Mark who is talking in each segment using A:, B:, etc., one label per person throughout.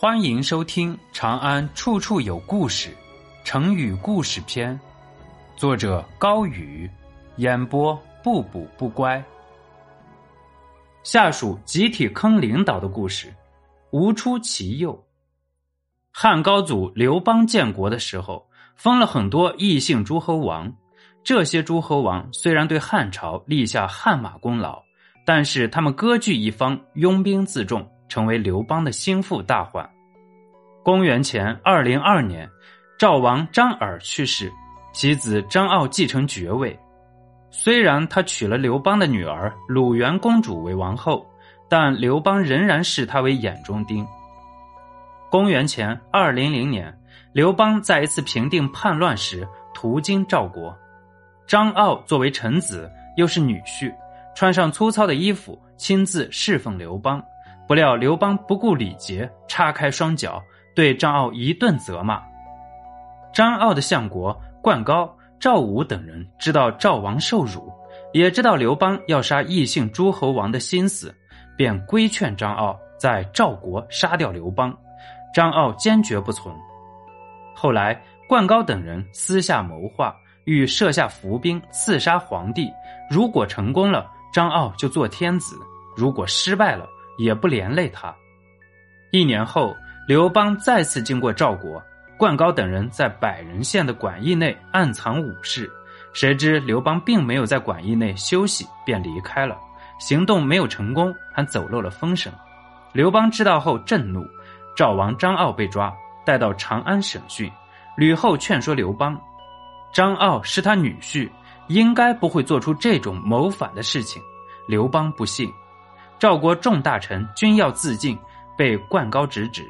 A: 欢迎收听《长安处处有故事》成语故事篇，作者高宇，演播不补不乖。下属集体坑领导的故事，无出其右。汉高祖刘邦建国的时候，封了很多异姓诸侯王。这些诸侯王虽然对汉朝立下汗马功劳，但是他们割据一方，拥兵自重。成为刘邦的心腹大患。公元前二零二年，赵王张耳去世，其子张敖继承爵位。虽然他娶了刘邦的女儿鲁元公主为王后，但刘邦仍然视她为眼中钉。公元前二零零年，刘邦在一次平定叛乱时途经赵国，张敖作为臣子，又是女婿，穿上粗糙的衣服，亲自侍奉刘邦。不料刘邦不顾礼节，叉开双脚，对张敖一顿责骂。张敖的相国灌高、赵武等人知道赵王受辱，也知道刘邦要杀异姓诸侯王的心思，便规劝张敖在赵国杀掉刘邦。张傲坚决不从。后来灌高等人私下谋划，欲设下伏兵刺杀皇帝。如果成功了，张傲就做天子；如果失败了，也不连累他。一年后，刘邦再次经过赵国，灌高等人在百人县的馆驿内暗藏武士。谁知刘邦并没有在馆驿内休息，便离开了。行动没有成功，还走漏了风声。刘邦知道后震怒，赵王张敖被抓，带到长安审讯。吕后劝说刘邦：“张敖是他女婿，应该不会做出这种谋反的事情。”刘邦不信。赵国众大臣均要自尽，被灌高直指，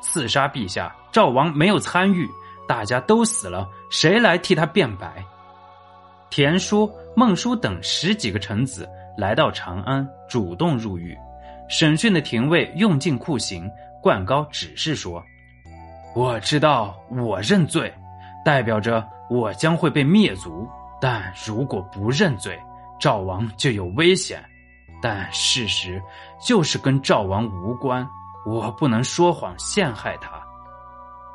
A: 刺杀陛下。赵王没有参与，大家都死了，谁来替他辩白？田叔、孟叔等十几个臣子来到长安，主动入狱。审讯的廷尉用尽酷刑，灌高只是说：“我知道，我认罪，代表着我将会被灭族。但如果不认罪，赵王就有危险。”但事实就是跟赵王无关，我不能说谎陷害他。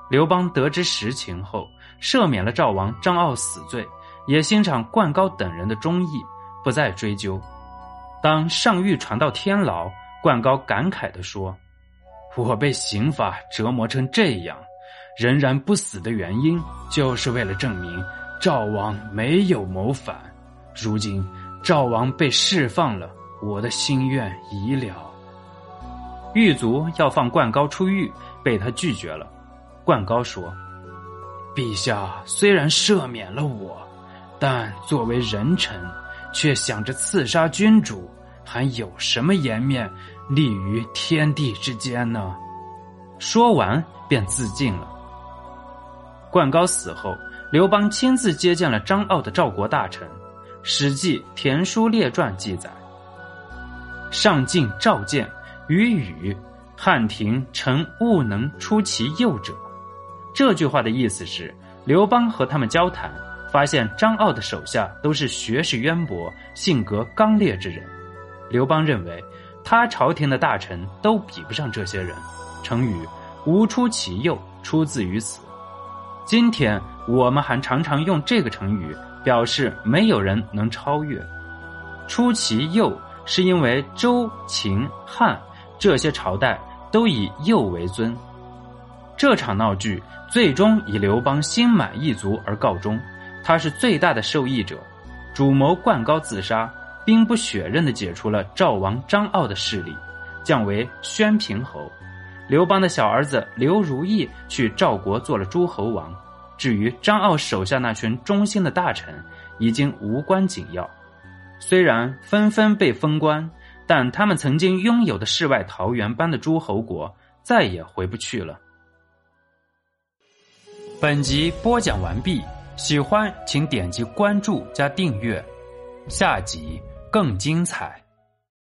A: 刘邦得知实情后，赦免了赵王张敖死罪，也欣赏灌高等人的忠义，不再追究。当上谕传到天牢，灌高感慨地说：“我被刑法折磨成这样，仍然不死的原因，就是为了证明赵王没有谋反。如今赵王被释放了。”我的心愿已了。狱卒要放灌高出狱，被他拒绝了。灌高说：“陛下虽然赦免了我，但作为人臣，却想着刺杀君主，还有什么颜面立于天地之间呢？”说完便自尽了。灌高死后，刘邦亲自接见了张傲的赵国大臣，《史记·田书列传》记载。上进召见，与语汉庭臣务能出其右者。这句话的意思是，刘邦和他们交谈，发现张敖的手下都是学识渊博、性格刚烈之人。刘邦认为，他朝廷的大臣都比不上这些人。成语“无出其右”出自于此。今天我们还常常用这个成语，表示没有人能超越。出其右。是因为周、秦、汉这些朝代都以右为尊，这场闹剧最终以刘邦心满意足而告终，他是最大的受益者，主谋灌高自杀，兵不血刃的解除了赵王张敖的势力，降为宣平侯。刘邦的小儿子刘如意去赵国做了诸侯王，至于张敖手下那群忠心的大臣，已经无关紧要。虽然纷纷被封官，但他们曾经拥有的世外桃源般的诸侯国再也回不去了。本集播讲完毕，喜欢请点击关注加订阅，下集更精彩。